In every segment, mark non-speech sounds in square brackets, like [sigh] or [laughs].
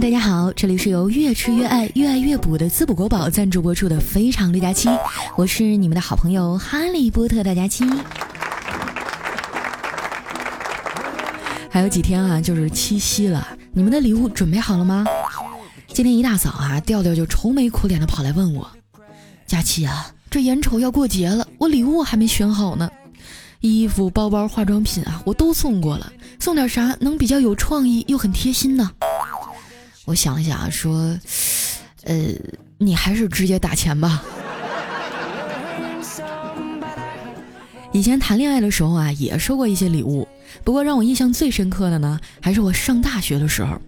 大家好，这里是由越吃越爱、越爱越补的滋补国宝赞助播出的《非常六加七》，我是你们的好朋友哈利波特大家七。还有几天啊，就是七夕了，你们的礼物准备好了吗？今天一大早啊，调调就愁眉苦脸的跑来问我：“佳期啊，这眼瞅要过节了，我礼物还没选好呢。衣服、包包、化妆品啊，我都送过了，送点啥能比较有创意又很贴心呢？”我想了想啊，说，呃，你还是直接打钱吧。以前谈恋爱的时候啊，也收过一些礼物，不过让我印象最深刻的呢，还是我上大学的时候，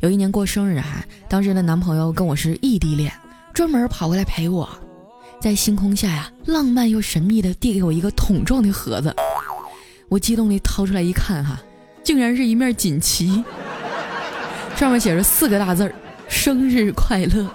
有一年过生日啊，当时的男朋友跟我是异地恋，专门跑过来陪我，在星空下呀，浪漫又神秘的递给我一个桶状的盒子，我激动地掏出来一看哈，竟然是一面锦旗。上面写着四个大字儿：“生日快乐。”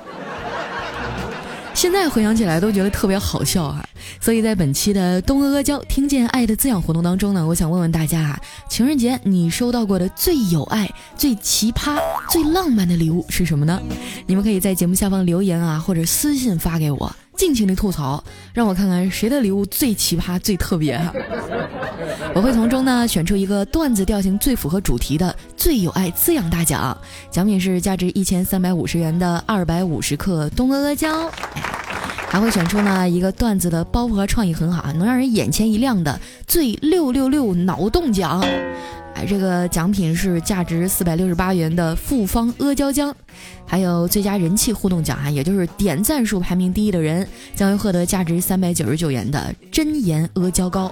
现在回想起来都觉得特别好笑哈。所以在本期的东阿阿胶听见爱的滋养活动当中呢，我想问问大家啊，情人节你收到过的最有爱、最奇葩、最浪漫的礼物是什么呢？你们可以在节目下方留言啊，或者私信发给我。尽情的吐槽，让我看看谁的礼物最奇葩、最特别哈！[laughs] 我会从中呢选出一个段子调性最符合主题的最有爱滋养大奖，奖品是价值一千三百五十元的二百五十克东阿阿胶，还会选出呢一个段子的包袱和创意很好啊，能让人眼前一亮的最六六六脑洞奖。这个奖品是价值四百六十八元的复方阿胶浆，还有最佳人气互动奖啊，也就是点赞数排名第一的人将会获得价值三百九十九元的真言阿胶膏。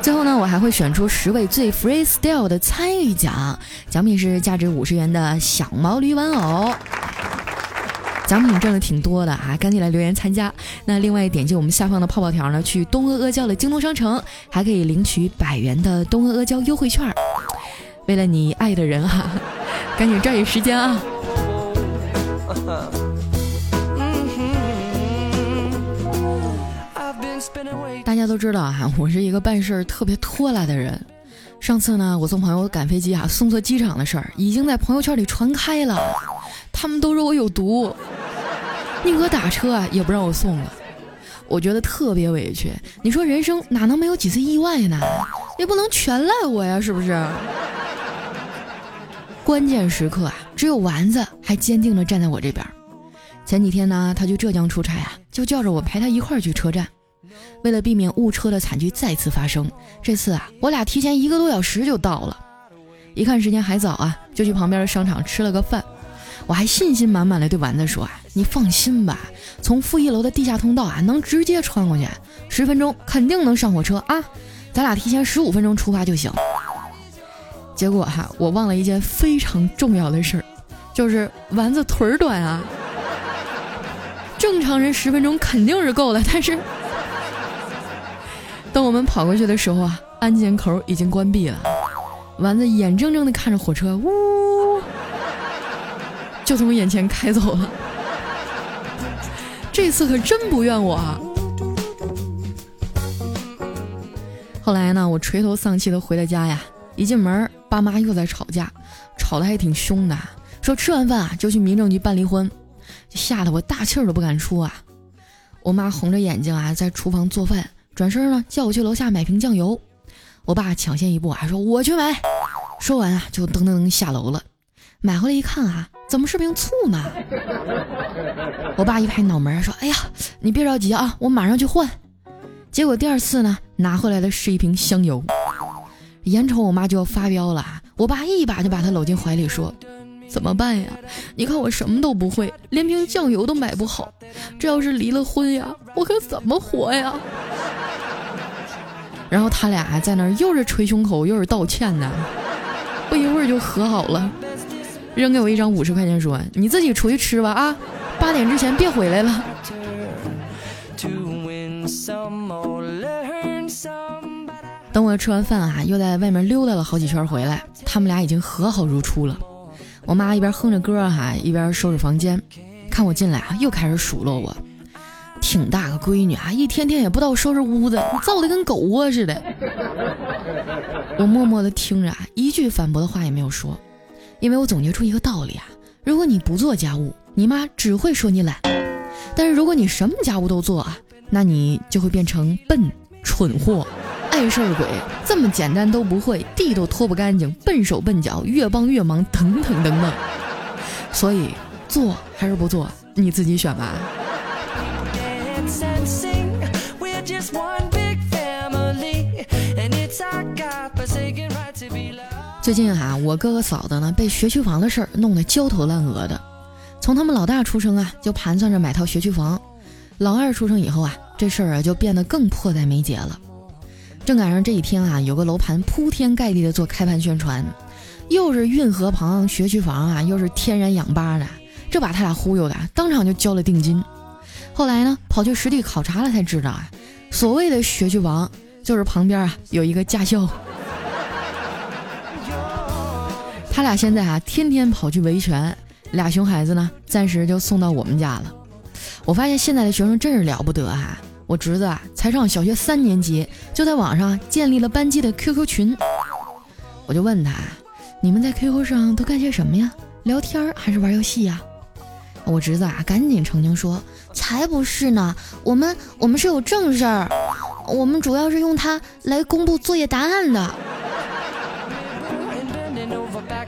最后呢，我还会选出十位最 freestyle 的参与奖，奖品是价值五十元的小毛驴玩偶。奖品挣的挺多的啊，赶紧来留言参加。那另外点击我们下方的泡泡条呢，去东阿阿胶的京东商城，还可以领取百元的东阿阿胶优惠券。为了你爱的人啊，[laughs] 赶紧抓紧时间啊！大家都知道哈，我是一个办事特别拖拉的人。上次呢，我送朋友赶飞机啊，送错机场的事儿已经在朋友圈里传开了，他们都说我有毒。宁可打车啊，也不让我送了，我觉得特别委屈。你说人生哪能没有几次意外呢？也不能全赖我呀，是不是？关键时刻啊，只有丸子还坚定地站在我这边。前几天呢，他去浙江出差啊，就叫着我陪他一块儿去车站。为了避免误车的惨剧再次发生，这次啊，我俩提前一个多小时就到了。一看时间还早啊，就去旁边的商场吃了个饭。我还信心满满的对丸子说：“啊，你放心吧，从负一楼的地下通道啊，能直接穿过去，十分钟肯定能上火车啊，咱俩提前十五分钟出发就行。”结果哈，我忘了一件非常重要的事儿，就是丸子腿儿短啊。正常人十分钟肯定是够了，但是等我们跑过去的时候啊，安检口已经关闭了，丸子眼睁睁的看着火车呜。就从眼前开走了，这次可真不怨我。啊！后来呢，我垂头丧气的回了家呀，一进门，爸妈又在吵架，吵得还挺凶的，说吃完饭啊就去民政局办离婚，吓得我大气儿都不敢出啊。我妈红着眼睛啊在厨房做饭，转身呢叫我去楼下买瓶酱油，我爸抢先一步啊说我去买，说完啊就噔噔噔下楼了，买回来一看啊。怎么是瓶醋呢？[laughs] 我爸一拍脑门说：“哎呀，你别着急啊，我马上去换。”结果第二次呢，拿回来的是一瓶香油。眼瞅我妈就要发飙了，我爸一把就把她搂进怀里说：“怎么办呀？你看我什么都不会，连瓶酱油都买不好。这要是离了婚呀，我可怎么活呀？”然后他俩还在那儿又是捶胸口又是道歉呢，不一会儿就和好了。扔给我一张五十块钱，说：“你自己出去吃吧啊，八点之前别回来了。[laughs] ”等我吃完饭啊，又在外面溜达了好几圈回来，他们俩已经和好如初了。我妈一边哼着歌哈，一边收拾房间，看我进来啊，又开始数落我：“挺大个闺女啊，一天天也不知道收拾屋子，造的跟狗窝似的。”我默默的听着啊，一句反驳的话也没有说。因为我总结出一个道理啊，如果你不做家务，你妈只会说你懒；但是如果你什么家务都做啊，那你就会变成笨蠢货、碍事儿鬼，这么简单都不会，地都拖不干净，笨手笨脚，越帮越忙，等等等等。所以做还是不做，你自己选吧。最近啊，我哥哥嫂子呢被学区房的事儿弄得焦头烂额的。从他们老大出生啊，就盘算着买套学区房；老二出生以后啊，这事儿啊就变得更迫在眉睫了。正赶上这一天啊，有个楼盘铺天盖地的做开盘宣传，又是运河旁学区房啊，又是天然氧吧的，这把他俩忽悠的，当场就交了定金。后来呢，跑去实地考察了，才知道啊，所谓的学区房就是旁边啊有一个驾校。他俩现在啊，天天跑去维权，俩熊孩子呢，暂时就送到我们家了。我发现现在的学生真是了不得哈！我侄子啊，才上小学三年级，就在网上建立了班级的 QQ 群。我就问他，你们在 QQ 上都干些什么呀？聊天还是玩游戏呀？我侄子啊，赶紧澄清说，才不是呢，我们我们是有正事儿，我们主要是用它来公布作业答案的。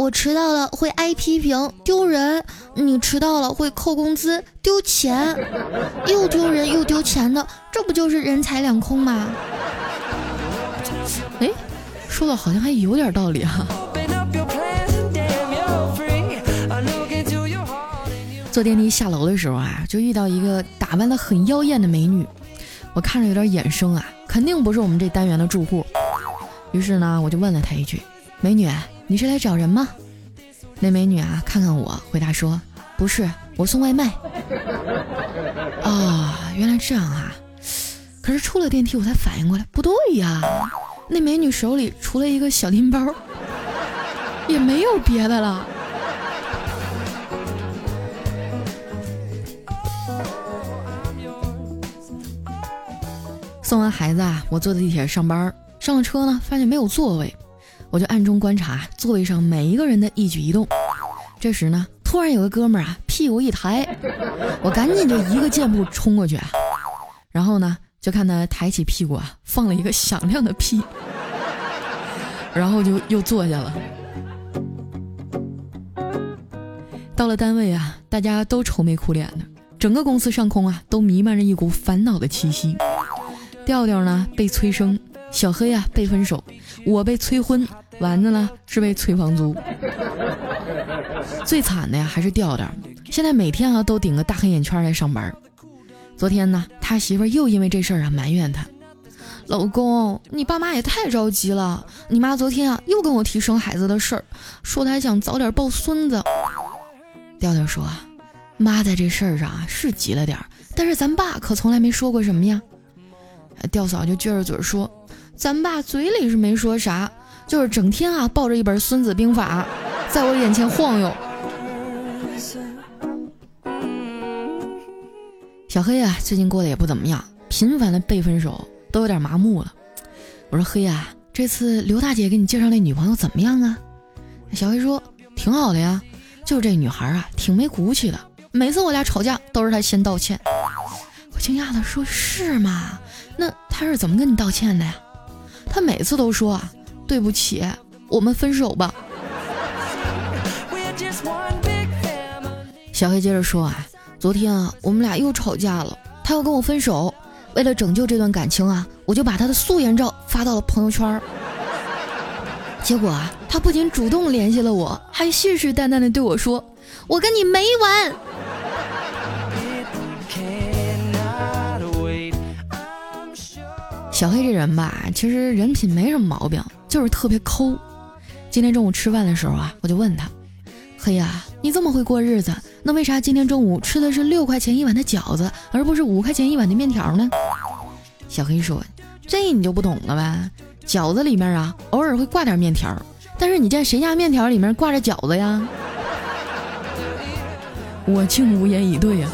我迟到了会挨批评丢人，你迟到了会扣工资丢钱，又丢人又丢钱的，这不就是人财两空吗？哎，说的好像还有点道理哈。坐电梯下楼的时候啊，就遇到一个打扮的很妖艳的美女，我看着有点眼生啊，肯定不是我们这单元的住户。于是呢，我就问了她一句：“美女。”你是来找人吗？那美女啊，看看我，回答说：“不是，我送外卖。[laughs] ”啊，原来这样啊！可是出了电梯，我才反应过来，不对呀，那美女手里除了一个小拎包，[laughs] 也没有别的了。送完孩子啊，我坐地铁上班，上了车呢，发现没有座位。我就暗中观察座位上每一个人的一举一动。这时呢，突然有个哥们儿啊，屁股一抬，我赶紧就一个箭步冲过去，然后呢，就看他抬起屁股啊，放了一个响亮的屁，然后就又坐下了。到了单位啊，大家都愁眉苦脸的，整个公司上空啊，都弥漫着一股烦恼的气息。调调呢，被催生。小黑啊，被分手；我被催婚，丸子呢是被催房租。最惨的呀，还是调调，现在每天啊都顶个大黑眼圈来上班。昨天呢，他媳妇又因为这事儿啊埋怨他：“老公，你爸妈也太着急了。你妈昨天啊又跟我提生孩子的事儿，说她想早点抱孙子。”调调说啊：“妈在这事儿上啊是急了点儿，但是咱爸可从来没说过什么呀。”调嫂就撅着嘴说。咱爸嘴里是没说啥，就是整天啊抱着一本《孙子兵法》，在我眼前晃悠。小黑啊，最近过得也不怎么样，频繁的被分手，都有点麻木了。我说黑啊，这次刘大姐给你介绍那女朋友怎么样啊？小黑说挺好的呀，就是这女孩啊，挺没骨气的，每次我俩吵架都是她先道歉。我惊讶的说：“是吗？那她是怎么跟你道歉的呀？”他每次都说啊，对不起，我们分手吧。小黑接着说啊，昨天啊，我们俩又吵架了，他要跟我分手。为了拯救这段感情啊，我就把他的素颜照发到了朋友圈。[laughs] 结果啊，他不仅主动联系了我，还信誓旦旦的对我说：“我跟你没完。”小黑这人吧，其实人品没什么毛病，就是特别抠。今天中午吃饭的时候啊，我就问他：“黑呀，你这么会过日子，那为啥今天中午吃的是六块钱一碗的饺子，而不是五块钱一碗的面条呢？小黑说：“这你就不懂了呗，饺子里面啊，偶尔会挂点面条，但是你见谁家面条里面挂着饺子呀？”我竟无言以对呀。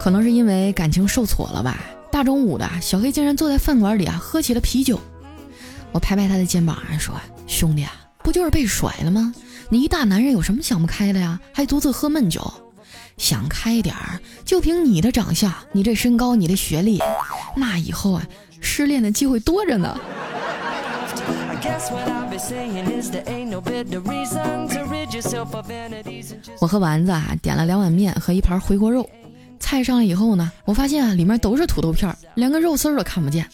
可能是因为感情受挫了吧，大中午的，小黑竟然坐在饭馆里啊，喝起了啤酒。我拍拍他的肩膀说：“兄弟啊。”不就是被甩了吗？你一大男人有什么想不开的呀？还独自喝闷酒，想开点儿，就凭你的长相，你这身高，你的学历，那以后啊，失恋的机会多着呢。我和丸子啊点了两碗面和一盘回锅肉，菜上来以后呢，我发现啊里面都是土豆片，连个肉丝都看不见，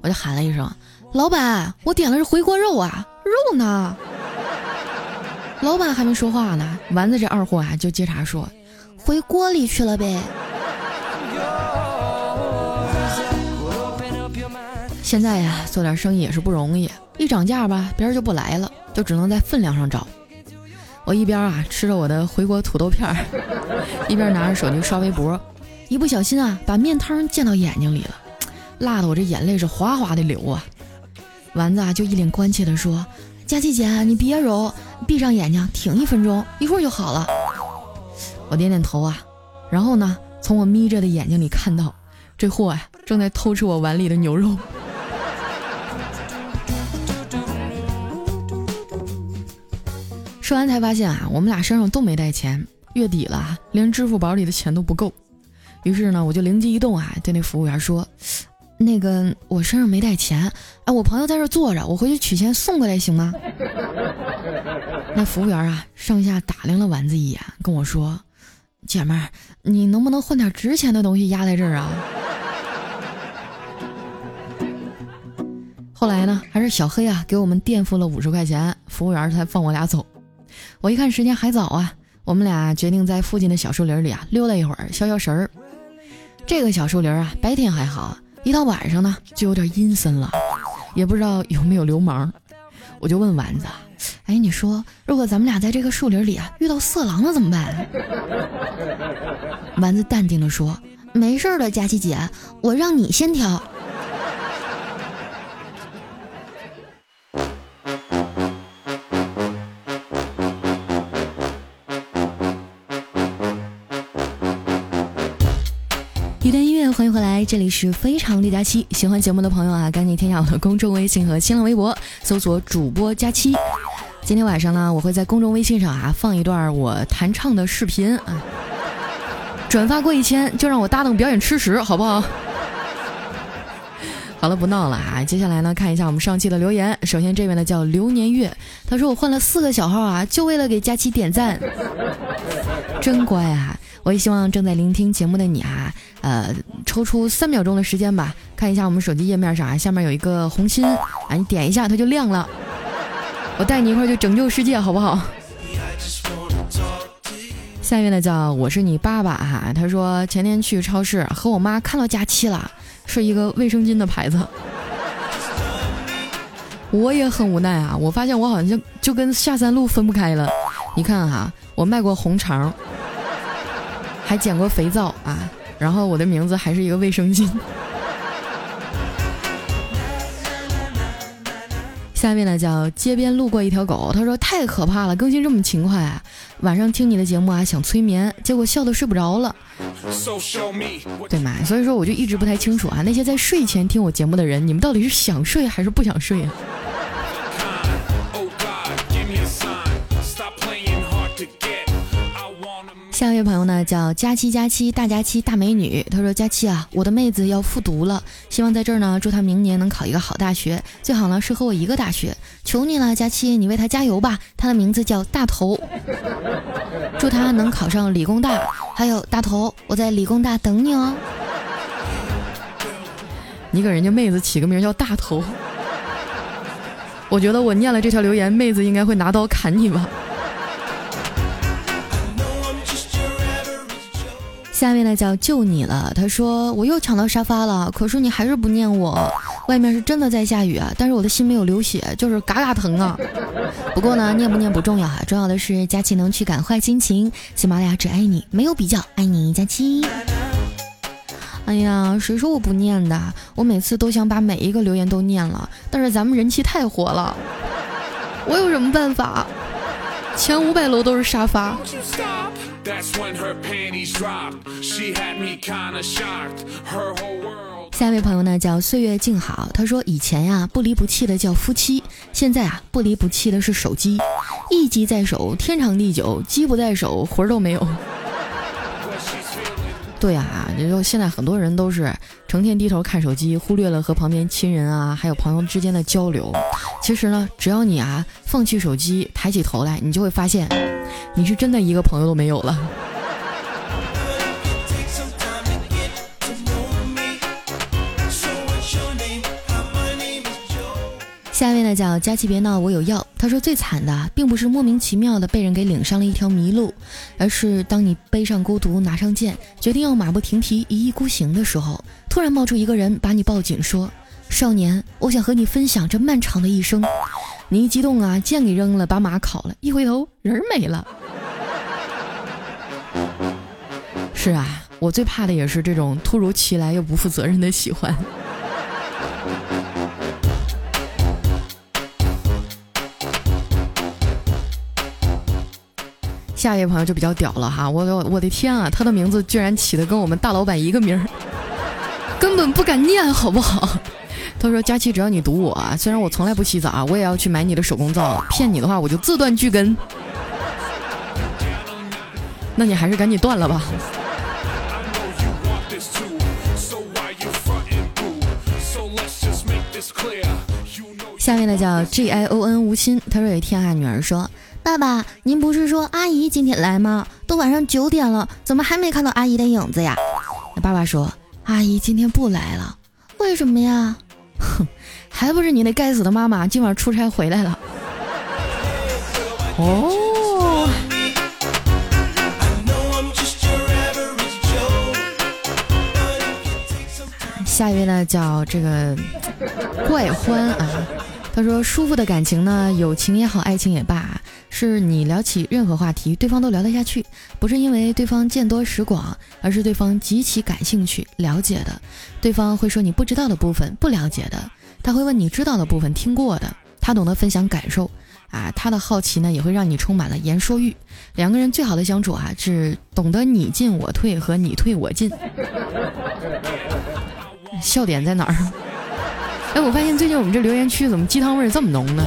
我就喊了一声：“老板，我点的是回锅肉啊。”肉呢？老板还没说话呢，丸子这二货啊就接茬说：“回锅里去了呗。”现在呀，做点生意也是不容易，一涨价吧，别人就不来了，就只能在分量上找。我一边啊吃着我的回锅土豆片儿，[laughs] 一边拿着手机刷微博，一不小心啊把面汤溅到眼睛里了，辣的我这眼泪是哗哗的流啊。丸子啊，就一脸关切的说：“佳琪姐，你别揉，闭上眼睛，挺一分钟，一会儿就好了。”我点点头啊，然后呢，从我眯着的眼睛里看到，这货呀正在偷吃我碗里的牛肉。说完才发现啊，我们俩身上都没带钱，月底了，连支付宝里的钱都不够。于是呢，我就灵机一动啊，对那服务员说。那个，我身上没带钱，哎，我朋友在这坐着，我回去取钱送过来行吗？[laughs] 那服务员啊，上下打量了丸子一眼，跟我说：“姐妹儿，你能不能换点值钱的东西压在这儿啊？” [laughs] 后来呢，还是小黑啊给我们垫付了五十块钱，服务员才放我俩走。我一看时间还早啊，我们俩决定在附近的小树林里啊溜达一会儿，消消神儿。这个小树林啊，白天还好。一到晚上呢，就有点阴森了，也不知道有没有流氓。我就问丸子：“哎，你说如果咱们俩在这个树林里啊遇到色狼了怎么办？” [laughs] 丸子淡定地说：“没事的，佳琪姐，我让你先挑。”一段音乐欢迎回来，这里是非常六加七。喜欢节目的朋友啊，赶紧添加我的公众微信和新浪微博，搜索主播佳期。今天晚上呢，我会在公众微信上啊放一段我弹唱的视频啊，转发过一千就让我搭档表演吃屎，好不好？[laughs] 好了，不闹了啊！接下来呢，看一下我们上期的留言。首先这位呢叫流年月，他说我换了四个小号啊，就为了给佳期点赞，真乖啊！我也希望正在聆听节目的你啊。呃，抽出三秒钟的时间吧，看一下我们手机页面上啊，下面有一个红心，啊，你点一下它就亮了。我带你一块去拯救世界，好不好？下面呢叫我是你爸爸哈，他说前天去超市和我妈看到佳期了，是一个卫生巾的牌子。我也很无奈啊，我发现我好像就就跟下三路分不开了。你看哈，我卖过红肠，还捡过肥皂啊。然后我的名字还是一个卫生巾。下面呢叫街边路过一条狗，他说太可怕了，更新这么勤快啊！晚上听你的节目啊，想催眠，结果笑得睡不着了，对嘛？所以说我就一直不太清楚啊，那些在睡前听我节目的人，你们到底是想睡还是不想睡啊？下一位朋友呢叫佳期佳期大佳期大美女，她说佳期啊，我的妹子要复读了，希望在这儿呢祝她明年能考一个好大学，最好呢是和我一个大学，求你了佳期，你为她加油吧，她的名字叫大头，祝她能考上理工大，还有大头，我在理工大等你哦。你给人家妹子起个名叫大头，我觉得我念了这条留言，妹子应该会拿刀砍你吧。下面呢叫救你了，他说我又抢到沙发了，可是你还是不念我。外面是真的在下雨啊，但是我的心没有流血，就是嘎嘎疼啊。不过呢，念不念不重要啊，重要的是佳琪能驱赶坏心情。喜马拉雅只爱你，没有比较，爱你佳琪。哎呀，谁说我不念的？我每次都想把每一个留言都念了，但是咱们人气太火了，我有什么办法？前五百楼都是沙发。下一位朋友呢叫岁月静好，他说以前呀不离不弃的叫夫妻，现在啊不离不弃的是手机，一机在手天长地久，机不在手魂儿都没有。[laughs] 对啊，就现在很多人都是成天低头看手机，忽略了和旁边亲人啊还有朋友之间的交流。其实呢，只要你啊放弃手机，抬起头来，你就会发现，你是真的一个朋友都没有了。下一位呢叫佳琪别闹，我有药。他说最惨的并不是莫名其妙的被人给领上了一条迷路，而是当你背上孤独，拿上剑，决定要马不停蹄，一意孤行的时候，突然冒出一个人把你抱紧，说：“少年，我想和你分享这漫长的一生。”你一激动啊，剑给扔了，把马烤了，一回头人没了。是啊，我最怕的也是这种突如其来又不负责任的喜欢。下一位朋友就比较屌了哈，我我我的天啊，他的名字居然起的跟我们大老板一个名儿，根本不敢念，好不好？他说：“佳琪，只要你赌我，虽然我从来不洗澡，我也要去买你的手工皂。骗你的话，我就自断句根。那你还是赶紧断了吧。”下面的叫 G I O N 无心，他说有一天啊，女儿说。爸爸，您不是说阿姨今天来吗？都晚上九点了，怎么还没看到阿姨的影子呀？爸爸说，阿姨今天不来了，为什么呀？哼，[laughs] 还不是你那该死的妈妈今晚出差回来了。哦。下一位呢，叫这个怪欢啊。他说，舒服的感情呢，友情也好，爱情也罢。是你聊起任何话题，对方都聊得下去，不是因为对方见多识广，而是对方极其感兴趣、了解的。对方会说你不知道的部分、不了解的，他会问你知道的部分、听过的。他懂得分享感受，啊，他的好奇呢也会让你充满了言说欲。两个人最好的相处啊，是懂得你进我退和你退我进。笑点在哪儿？哎，我发现最近我们这留言区怎么鸡汤味这么浓呢？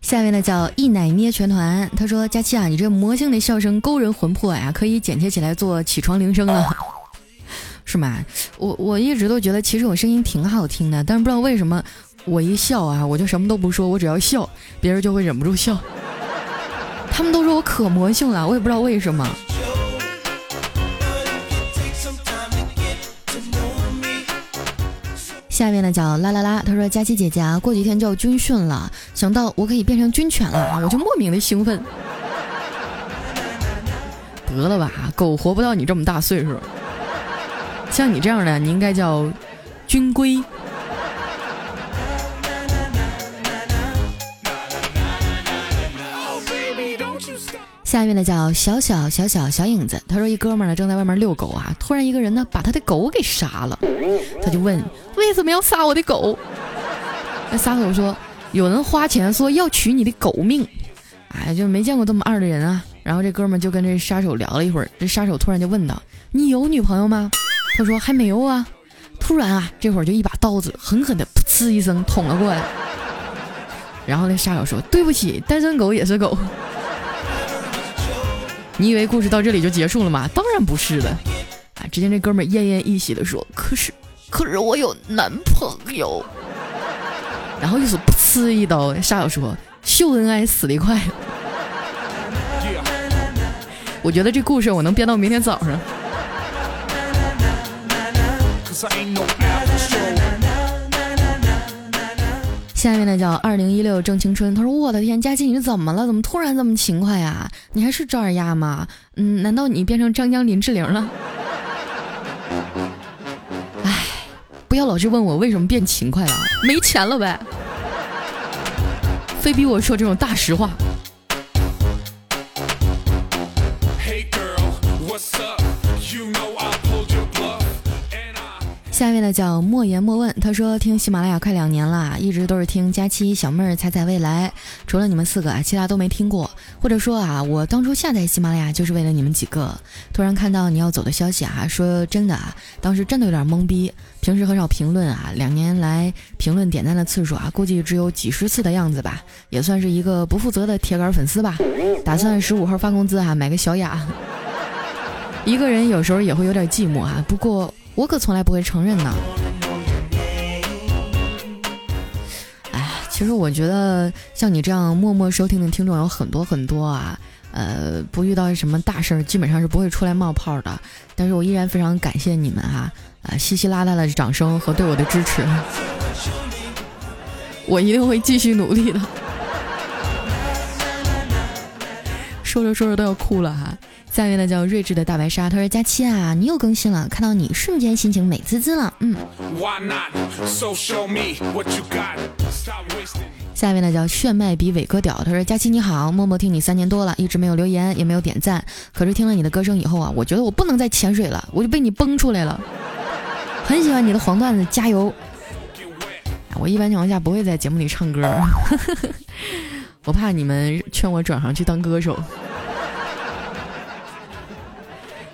下面呢叫一奶捏拳团，他说：“佳期啊，你这魔性的笑声勾人魂魄呀，可以剪切起来做起床铃声了，[laughs] 是吗？我我一直都觉得其实我声音挺好听的，但是不知道为什么我一笑啊，我就什么都不说，我只要笑，别人就会忍不住笑。他们都说我可魔性了，我也不知道为什么。”下面呢叫啦啦啦，他说佳琪姐姐啊，过几天就要军训了，想到我可以变成军犬了，我就莫名的兴奋。得了吧，狗活不到你这么大岁数，像你这样的，你应该叫军规。下面呢叫小小小小小影子，他说一哥们儿呢正在外面遛狗啊，突然一个人呢把他的狗给杀了，他就问为什么要杀我的狗？那杀手说有人花钱说要取你的狗命，哎，就没见过这么二的人啊。然后这哥们儿就跟这杀手聊了一会儿，这杀手突然就问道：“你有女朋友吗？”他说还没有啊。突然啊，这会儿就一把刀子狠狠的噗呲一声捅了过来。然后那杀手说对不起，单身狗也是狗。你以为故事到这里就结束了吗？当然不是的，啊！只见这哥们奄奄一息的说：“可是，可是我有男朋友。”然后又是噗呲一刀，杀手说：“秀恩爱死得快。[laughs] ”我觉得这故事我能编到明天早上。下面呢叫二零一六正青春，他说我的天，佳琪你怎么了？怎么突然这么勤快呀？你还是赵二丫吗？嗯，难道你变成张江林志玲了？哎，不要老是问我为什么变勤快了，没钱了呗，非逼我说这种大实话。下一位呢叫莫言莫问，他说听喜马拉雅快两年了，一直都是听佳期、小妹儿、彩彩、未来，除了你们四个啊，其他都没听过。或者说啊，我当初下载喜马拉雅就是为了你们几个。突然看到你要走的消息啊，说真的啊，当时真的有点懵逼。平时很少评论啊，两年来评论点赞的次数啊，估计只有几十次的样子吧，也算是一个不负责的铁杆粉丝吧。打算十五号发工资啊，买个小雅。[laughs] 一个人有时候也会有点寂寞啊，不过。我可从来不会承认呢。哎，其实我觉得像你这样默默收听的听众有很多很多啊。呃，不遇到什么大事儿，基本上是不会出来冒泡的。但是我依然非常感谢你们哈，啊，稀稀拉拉的掌声和对我的支持，我一定会继续努力的。说着说着都要哭了哈。下面呢叫睿智的大白鲨，他说：“佳期啊，你又更新了，看到你瞬间心情美滋滋了。”嗯。下面呢叫炫迈比伟哥屌，他说：“佳期你好，默默听你三年多了，一直没有留言，也没有点赞。可是听了你的歌声以后啊，我觉得我不能再潜水了，我就被你崩出来了。[laughs] 很喜欢你的黄段子，加油！[laughs] 我一般情况下不会在节目里唱歌，我怕你们劝我转行去当歌手。”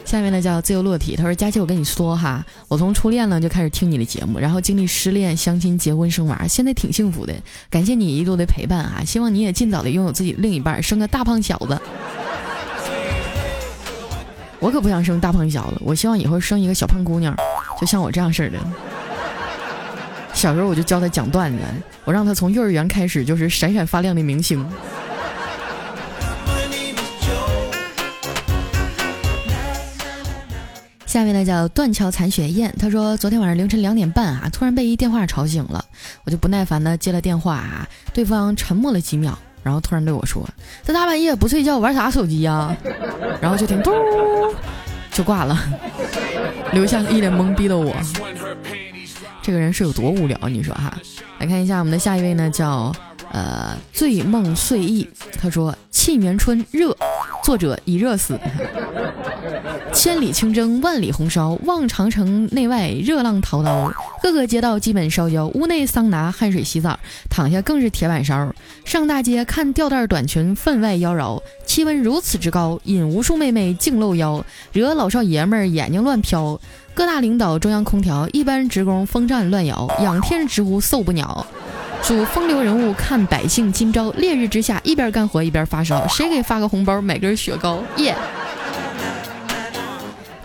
下面呢叫自由落体，他说：“佳琪，我跟你说哈，我从初恋呢就开始听你的节目，然后经历失恋、相亲、结婚、生娃，现在挺幸福的。感谢你一路的陪伴啊，希望你也尽早的拥有自己另一半，生个大胖小子。我可不想生大胖小子，我希望以后生一个小胖姑娘，就像我这样式的。小时候我就教他讲段子，我让他从幼儿园开始就是闪闪发亮的明星。”下面呢叫断桥残雪雁，他说昨天晚上凌晨两点半啊，突然被一电话吵醒了，我就不耐烦的接了电话啊，对方沉默了几秒，然后突然对我说：“这大半夜不睡觉玩啥手机呀？”然后就听嘟就挂了，留下一脸懵逼的我。这个人是有多无聊？你说哈？来看一下我们的下一位呢，叫呃醉梦碎意，他说《沁园春》热。作者已热死，千里清蒸，万里红烧，望长城内外热浪滔滔，各个街道基本烧焦，屋内桑拿汗水洗澡，躺下更是铁板烧。上大街看吊带短裙分外妖娆，气温如此之高，引无数妹妹竞露腰，惹老少爷们眼睛乱飘。各大领导中央空调，一般职工风扇乱摇，仰天直呼受不了。祝风流人物看百姓今朝烈日之下一边干活一边发烧，谁给发个红包买根雪糕？耶！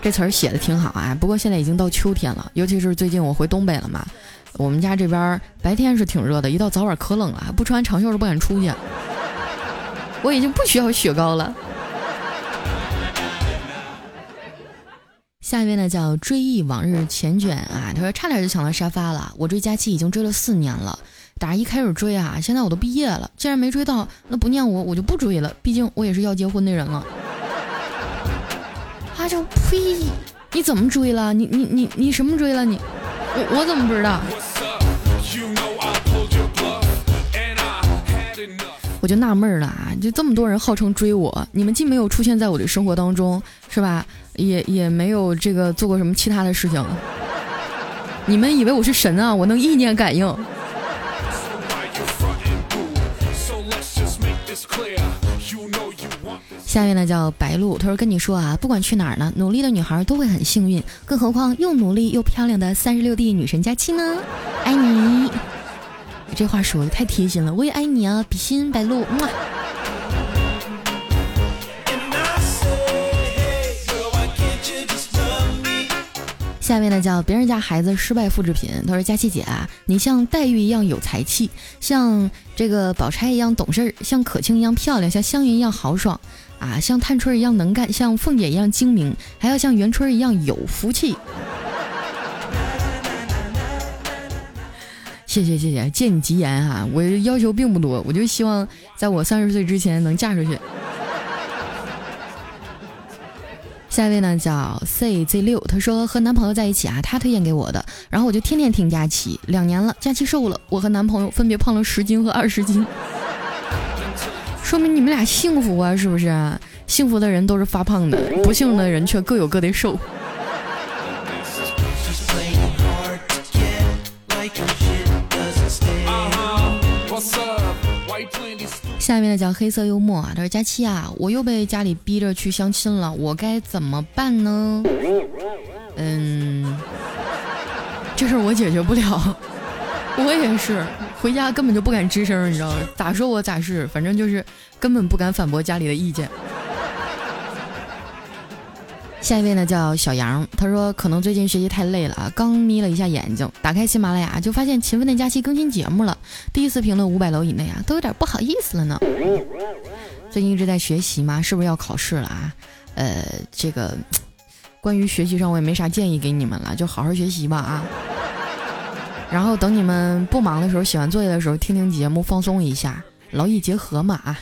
这词儿写的挺好啊，不过现在已经到秋天了，尤其是最近我回东北了嘛，我们家这边白天是挺热的，一到早晚可冷了，不穿长袖都不敢出去。我已经不需要雪糕了。下一位呢叫追忆往日缱绻啊，他说差点就抢到沙发了，我追佳期已经追了四年了。打一开始追啊，现在我都毕业了，既然没追到，那不念我我就不追了，毕竟我也是要结婚的人了。啊，就呸！你怎么追了？你你你你什么追了你？我我怎么不知道？我就纳闷了啊，就这么多人号称追我，你们既没有出现在我的生活当中，是吧？也也没有这个做过什么其他的事情。你们以为我是神啊？我能意念感应。下面呢叫白露，他说跟你说啊，不管去哪儿呢，努力的女孩都会很幸运，更何况又努力又漂亮的三十六 D 女神佳期呢？爱你，这话说的太贴心了，我也爱你啊，比心白鹿。下面呢叫别人家孩子失败复制品。他说：“佳琪姐啊，你像黛玉一样有才气，像这个宝钗一样懂事儿，像可卿一样漂亮，像湘云一样豪爽啊，像探春一样能干，像凤姐一样精明，还要像元春一样有福气。”谢谢谢谢，借你吉言哈，我要求并不多，我就希望在我三十岁之前能嫁出去。下一位呢叫 CZ 六，他说和男朋友在一起啊，他推荐给我的，然后我就天天听佳期，两年了，佳期瘦了，我和男朋友分别胖了十斤和二十斤，[laughs] 说明你们俩幸福啊，是不是？幸福的人都是发胖的，不幸的人却各有各的瘦。下面的叫黑色幽默啊，他说佳期啊，我又被家里逼着去相亲了，我该怎么办呢？嗯，这事我解决不了，我也是回家根本就不敢吱声，你知道咋说我咋是，反正就是根本不敢反驳家里的意见。下一位呢叫小杨，他说可能最近学习太累了啊，刚眯了一下眼睛，打开喜马拉雅就发现勤奋的假期更新节目了，第一次评论五百楼以内啊，都有点不好意思了呢。最近一直在学习嘛，是不是要考试了啊？呃，这个关于学习上我也没啥建议给你们了，就好好学习吧啊。然后等你们不忙的时候，写完作业的时候听听节目放松一下，劳逸结合嘛啊。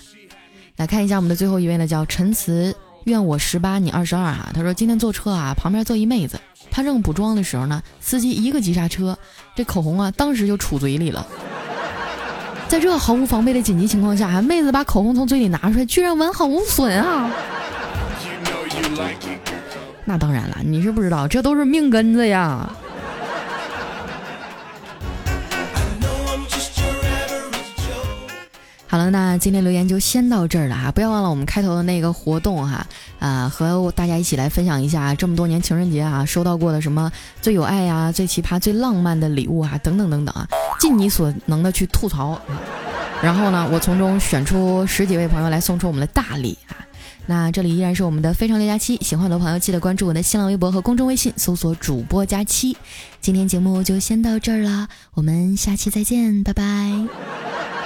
来看一下我们的最后一位呢，叫陈词。愿我十八，你二十二啊！他说今天坐车啊，旁边坐一妹子，他正补妆的时候呢，司机一个急刹车，这口红啊，当时就杵嘴里了。[laughs] 在这毫无防备的紧急情况下，妹子把口红从嘴里拿出来，居然完好无损啊！那当然了，你是不知道，这都是命根子呀。好了，那今天留言就先到这儿了哈，不要忘了我们开头的那个活动哈，啊，和大家一起来分享一下这么多年情人节啊收到过的什么最有爱呀、最奇葩、最浪漫的礼物啊，等等等等啊，尽你所能的去吐槽，然后呢，我从中选出十几位朋友来送出我们的大礼啊。那这里依然是我们的非常六加七，喜欢的朋友记得关注我的新浪微博和公众微信，搜索主播加七。今天节目就先到这儿了，我们下期再见，拜拜。